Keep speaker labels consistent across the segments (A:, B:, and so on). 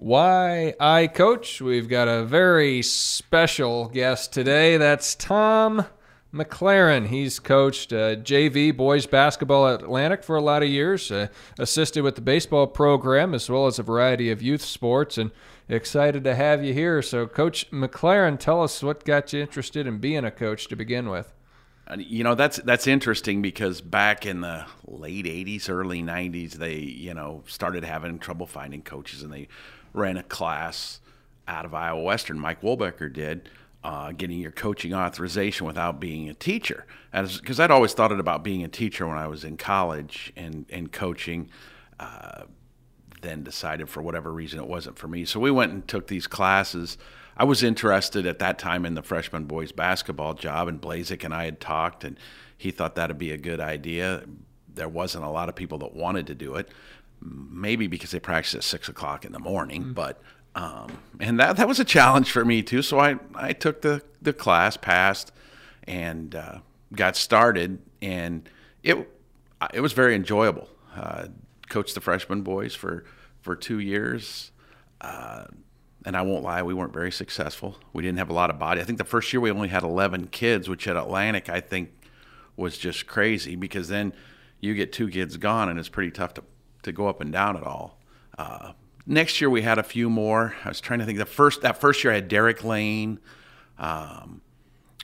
A: Why I Coach. We've got a very special guest today. That's Tom McLaren. He's coached uh, JV boys basketball at Atlantic for a lot of years, uh, assisted with the baseball program as well as a variety of youth sports, and excited to have you here. So, Coach McLaren, tell us what got you interested in being a coach to begin with.
B: You know that's that's interesting because back in the late '80s, early '90s, they you know started having trouble finding coaches, and they ran a class out of Iowa Western. Mike Wolbecker did. Uh, getting your coaching authorization without being a teacher, because I'd always thought it about being a teacher when I was in college and and coaching. Uh, then decided for whatever reason it wasn't for me. So we went and took these classes. I was interested at that time in the freshman boys basketball job, and Blazik and I had talked, and he thought that'd be a good idea. There wasn't a lot of people that wanted to do it maybe because they practice at six o'clock in the morning, mm-hmm. but um, and that that was a challenge for me too. So I I took the the class, passed, and uh, got started, and it it was very enjoyable. Uh, coached the freshman boys for for two years. Uh, and I won't lie, we weren't very successful. We didn't have a lot of body. I think the first year we only had 11 kids, which at Atlantic I think was just crazy because then you get two kids gone and it's pretty tough to to go up and down at all. Uh, next year we had a few more. I was trying to think. The first that first year I had Derek Lane. Um,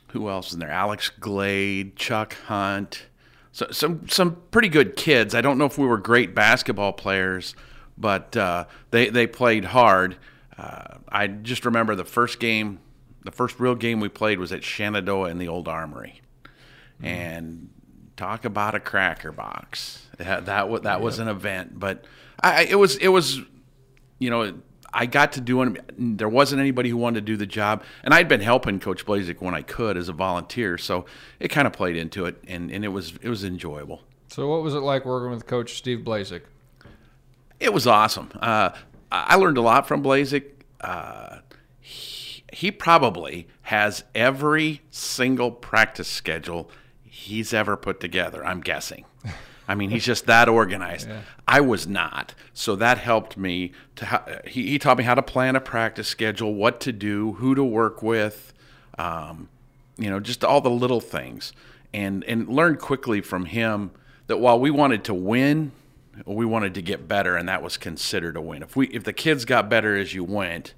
B: who else was in there? Alex Glade, Chuck Hunt. So some some pretty good kids. I don't know if we were great basketball players, but uh, they they played hard. Uh, I just remember the first game, the first real game we played was at Shenandoah in the old Armory, mm-hmm. and talk about a cracker box. That that, that was an event, but I, it was it was, you know, I got to do it. There wasn't anybody who wanted to do the job, and I'd been helping Coach Blazik when I could as a volunteer, so it kind of played into it, and, and it was it was enjoyable.
A: So, what was it like working with Coach Steve Blazik?
B: It was awesome. Uh, I learned a lot from Blazik. Uh, he, he probably has every single practice schedule he's ever put together. I'm guessing. I mean, he's just that organized. Yeah. I was not, so that helped me to. Ha- he, he taught me how to plan a practice schedule, what to do, who to work with, um, you know, just all the little things, and and learned quickly from him that while we wanted to win, we wanted to get better, and that was considered a win. If we if the kids got better as you went,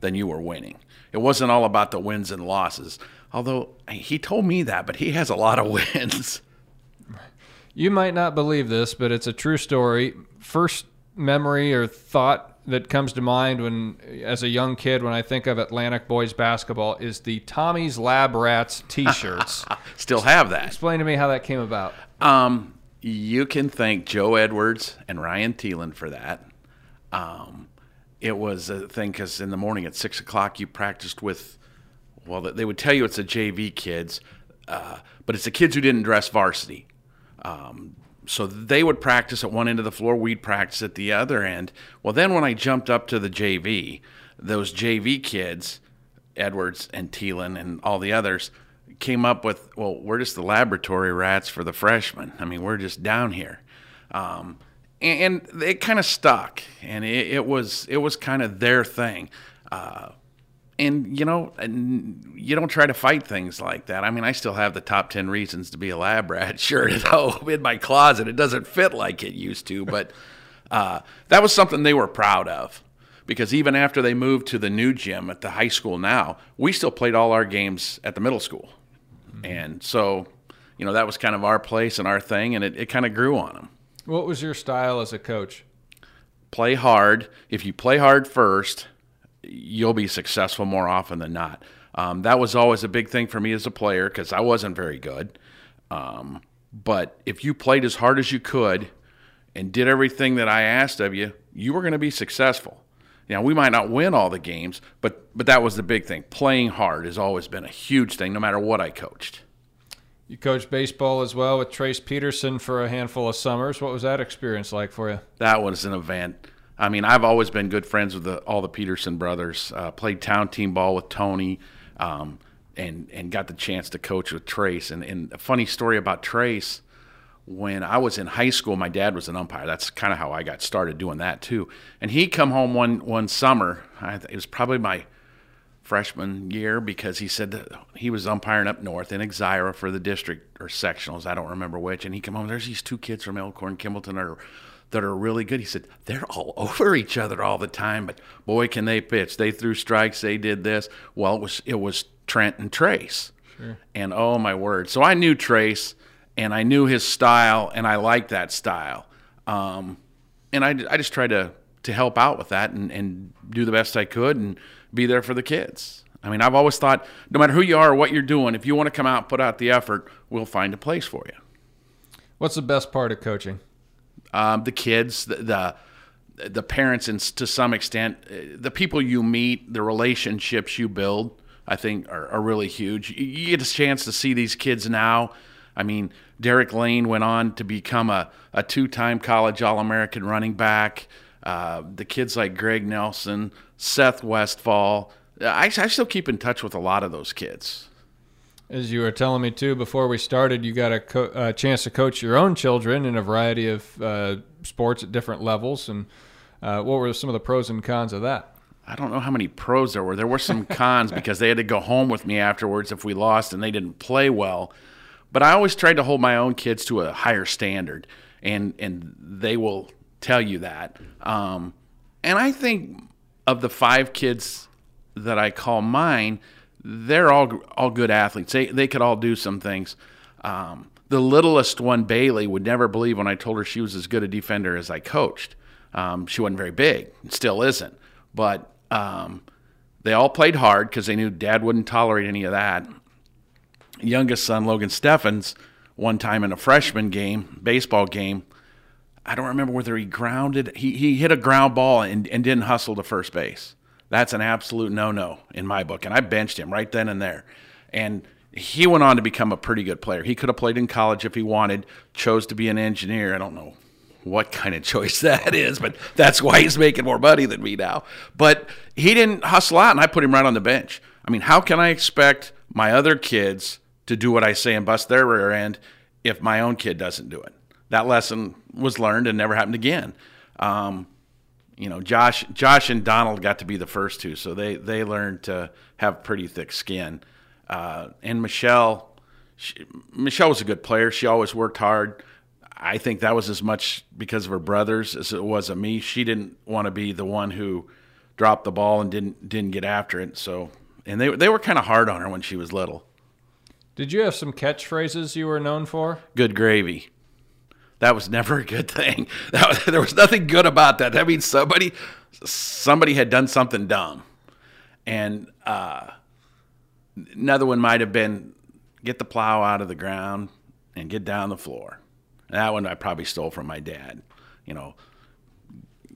B: then you were winning. It wasn't all about the wins and losses. Although he told me that, but he has a lot of wins.
A: You might not believe this, but it's a true story. First memory or thought that comes to mind when, as a young kid, when I think of Atlantic boys basketball, is the Tommy's Lab Rats T-shirts.
B: Still have that.
A: Explain to me how that came about.
B: Um, you can thank Joe Edwards and Ryan Thielen for that. Um, it was a thing because in the morning at six o'clock you practiced with, well, they would tell you it's the JV kids, uh, but it's the kids who didn't dress varsity. Um, so they would practice at one end of the floor, we'd practice at the other end. Well, then when I jumped up to the JV, those JV kids, Edwards and Thielen and all the others, came up with, well, we're just the laboratory rats for the freshmen. I mean, we're just down here. Um, and, it kind of stuck, and it, it, was it was kind of their thing. Uh, and you know, you don't try to fight things like that. I mean, I still have the top ten reasons to be a lab rat shirt at home in my closet. It doesn't fit like it used to, but uh, that was something they were proud of. Because even after they moved to the new gym at the high school now, we still played all our games at the middle school, mm-hmm. and so you know that was kind of our place and our thing, and it, it kind of grew on them.
A: What was your style as a coach?
B: Play hard. If you play hard first you'll be successful more often than not. Um, that was always a big thing for me as a player because I wasn't very good. Um, but if you played as hard as you could and did everything that I asked of you, you were going to be successful. Now we might not win all the games, but but that was the big thing. Playing hard has always been a huge thing, no matter what I coached.
A: You coached baseball as well with Trace Peterson for a handful of summers. What was that experience like for you?
B: That was an event. I mean, I've always been good friends with the, all the Peterson brothers. Uh, played town team ball with Tony, um, and and got the chance to coach with Trace. And, and a funny story about Trace when I was in high school, my dad was an umpire. That's kind of how I got started doing that too. And he come home one one summer. I, it was probably my freshman year because he said that he was umpiring up north in Exira for the district or sectionals. I don't remember which. And he come home. There's these two kids from Elkhorn, Kimballton, that are that are really good. He said they're all over each other all the time, but boy, can they pitch! They threw strikes. They did this. Well, it was it was Trent and Trace. Sure. And oh my word! So I knew Trace and I knew his style, and I liked that style. Um, and I, I just tried to to help out with that and, and do the best I could and be there for the kids. I mean, I've always thought no matter who you are or what you're doing, if you want to come out and put out the effort, we'll find a place for you.
A: What's the best part of coaching?
B: Um, the kids, the, the the parents, and to some extent, uh, the people you meet, the relationships you build, I think are, are really huge. You get a chance to see these kids now I mean, Derek Lane went on to become a, a two time college All American running back. Uh, the kids like Greg Nelson, Seth Westfall. I, I still keep in touch with a lot of those kids.
A: As you were telling me too before we started, you got a, co- a chance to coach your own children in a variety of uh, sports at different levels. And uh, what were some of the pros and cons of that?
B: I don't know how many pros there were. There were some cons because they had to go home with me afterwards if we lost and they didn't play well. But I always tried to hold my own kids to a higher standard, and and they will tell you that. Um, and I think of the five kids that I call mine, they're all all good athletes. They they could all do some things. Um, the littlest one, Bailey, would never believe when I told her she was as good a defender as I coached. Um, she wasn't very big, still isn't. But um, they all played hard because they knew Dad wouldn't tolerate any of that youngest son, Logan Steffens, one time in a freshman game, baseball game, I don't remember whether he grounded, he, he hit a ground ball and, and didn't hustle to first base. That's an absolute no no in my book. And I benched him right then and there. And he went on to become a pretty good player. He could have played in college if he wanted, chose to be an engineer. I don't know what kind of choice that is, but that's why he's making more money than me now. But he didn't hustle out, and I put him right on the bench. I mean, how can I expect my other kids to do what I say and bust their rear end if my own kid doesn't do it. That lesson was learned and never happened again. Um, you know, Josh, Josh and Donald got to be the first two, so they they learned to have pretty thick skin. Uh, and Michelle, she, Michelle was a good player. She always worked hard. I think that was as much because of her brothers as it was of me. She didn't want to be the one who dropped the ball and didn't didn't get after it. So, and they they were kind of hard on her when she was little.
A: Did you have some catchphrases you were known for?
B: Good gravy. That was never a good thing. Was, there was nothing good about that. That means somebody somebody had done something dumb. And uh, another one might have been get the plow out of the ground and get down the floor. that one I probably stole from my dad. You know,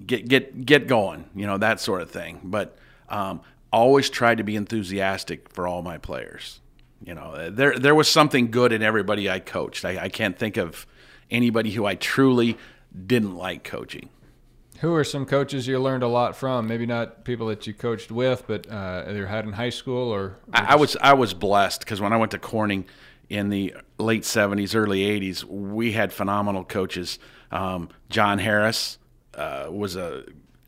B: get get get going. You know that sort of thing. But um, always tried to be enthusiastic for all my players. You know, there there was something good in everybody I coached. I, I can't think of anybody who I truly didn't like coaching.
A: Who are some coaches you learned a lot from? Maybe not people that you coached with, but uh, either had in high school or. or
B: I, I was I was blessed because when I went to Corning in the late '70s, early '80s, we had phenomenal coaches. Um, John Harris uh, was a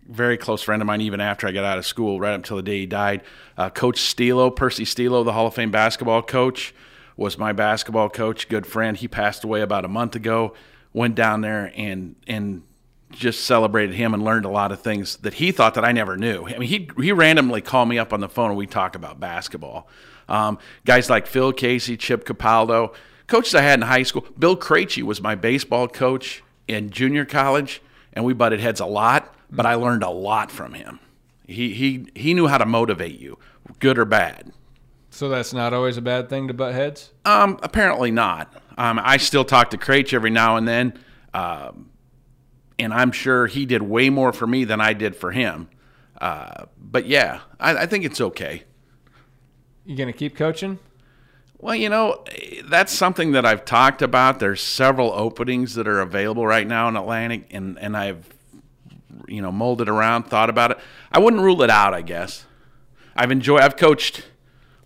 B: very close friend of mine even after I got out of school, right up until the day he died. Uh, coach Stilo, Percy Stilo, the Hall of Fame basketball coach, was my basketball coach, good friend. He passed away about a month ago. Went down there and and just celebrated him and learned a lot of things that he thought that I never knew. I mean, he he randomly called me up on the phone and we talk about basketball. Um, guys like Phil Casey, Chip Capaldo, coaches I had in high school. Bill Krejci was my baseball coach in junior college, and we butted heads a lot but I learned a lot from him. He he he knew how to motivate you, good or bad.
A: So that's not always a bad thing to butt heads.
B: Um, apparently not. Um, I still talk to Krejci every now and then, um, and I'm sure he did way more for me than I did for him. Uh, but yeah, I, I think it's okay.
A: You gonna keep coaching?
B: Well, you know, that's something that I've talked about. There's several openings that are available right now in Atlantic, and, and I've you know, molded around, thought about it. I wouldn't rule it out. I guess I've enjoyed. I've coached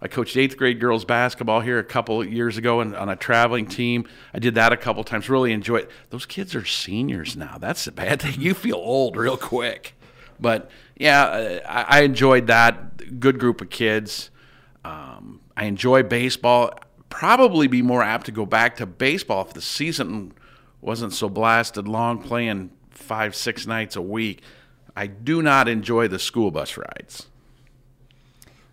B: I coached eighth grade girls basketball here a couple years ago and on a traveling team. I did that a couple times. Really enjoy it. Those kids are seniors now. That's a bad thing. You feel old real quick. But yeah, uh, I, I enjoyed that. Good group of kids. Um, I enjoy baseball. Probably be more apt to go back to baseball if the season wasn't so blasted long, playing five, six nights a week. I do not enjoy the school bus rides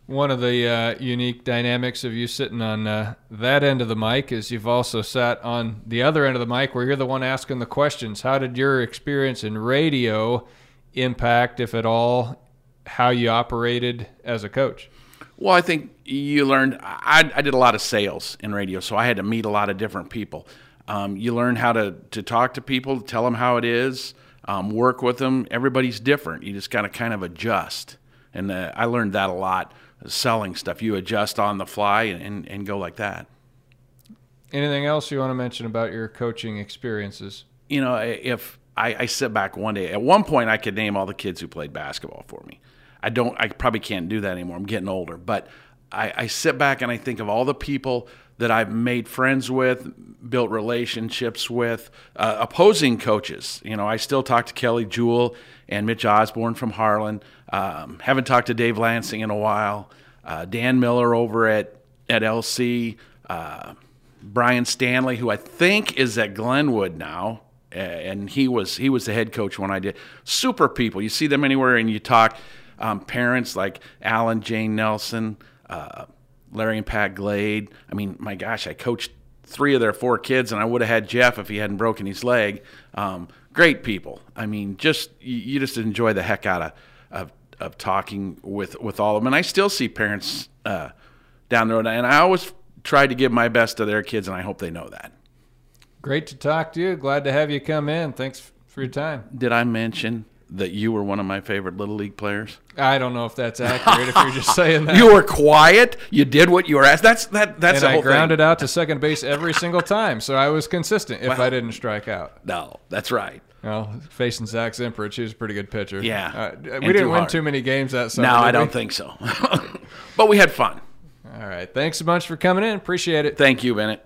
A: one of the uh, unique dynamics of you sitting on uh, that end of the mic is you've also sat on the other end of the mic where you're the one asking the questions. How did your experience in radio impact, if at all, how you operated as a coach?
B: Well, I think you learned. I, I did a lot of sales in radio, so I had to meet a lot of different people. Um, you learn how to, to talk to people, tell them how it is, um, work with them. Everybody's different. You just got to kind of adjust. And uh, I learned that a lot selling stuff. You adjust on the fly and, and, and go like that.
A: Anything else you want to mention about your coaching experiences?
B: You know, if I, I sit back one day, at one point I could name all the kids who played basketball for me. I don't, I probably can't do that anymore. I'm getting older, but I, I sit back and I think of all the people that I've made friends with, built relationships with, uh, opposing coaches. You know, I still talk to Kelly Jewell and Mitch Osborne from Harlan. Um, haven't talked to Dave Lansing in a while. Uh, Dan Miller over at at LC. Uh, Brian Stanley, who I think is at Glenwood now, and he was he was the head coach when I did. Super people. You see them anywhere, and you talk. Um, parents like Alan Jane Nelson, uh, Larry and Pat Glade. I mean, my gosh, I coached three of their four kids, and I would have had Jeff if he hadn't broken his leg. Um, great people. I mean, just you, just enjoy the heck out of, of of talking with with all of them. And I still see parents uh, down the road, and I always try to give my best to their kids, and I hope they know that.
A: Great to talk to you. Glad to have you come in. Thanks for your time.
B: Did I mention that you were one of my favorite little league players?
A: I don't know if that's accurate. if you're just saying that,
B: you were quiet. You did what you were asked. That's that. That's
A: and I grounded
B: thing.
A: out to second base every single time, so I was consistent. If well, I didn't strike out,
B: no, that's right.
A: Well, facing Zach Zimperich, he was a pretty good pitcher.
B: Yeah,
A: uh, we didn't win hard. too many games that summer.
B: No, I don't
A: we?
B: think so. but we had fun.
A: All right, thanks a bunch for coming in. Appreciate it.
B: Thank you, Bennett.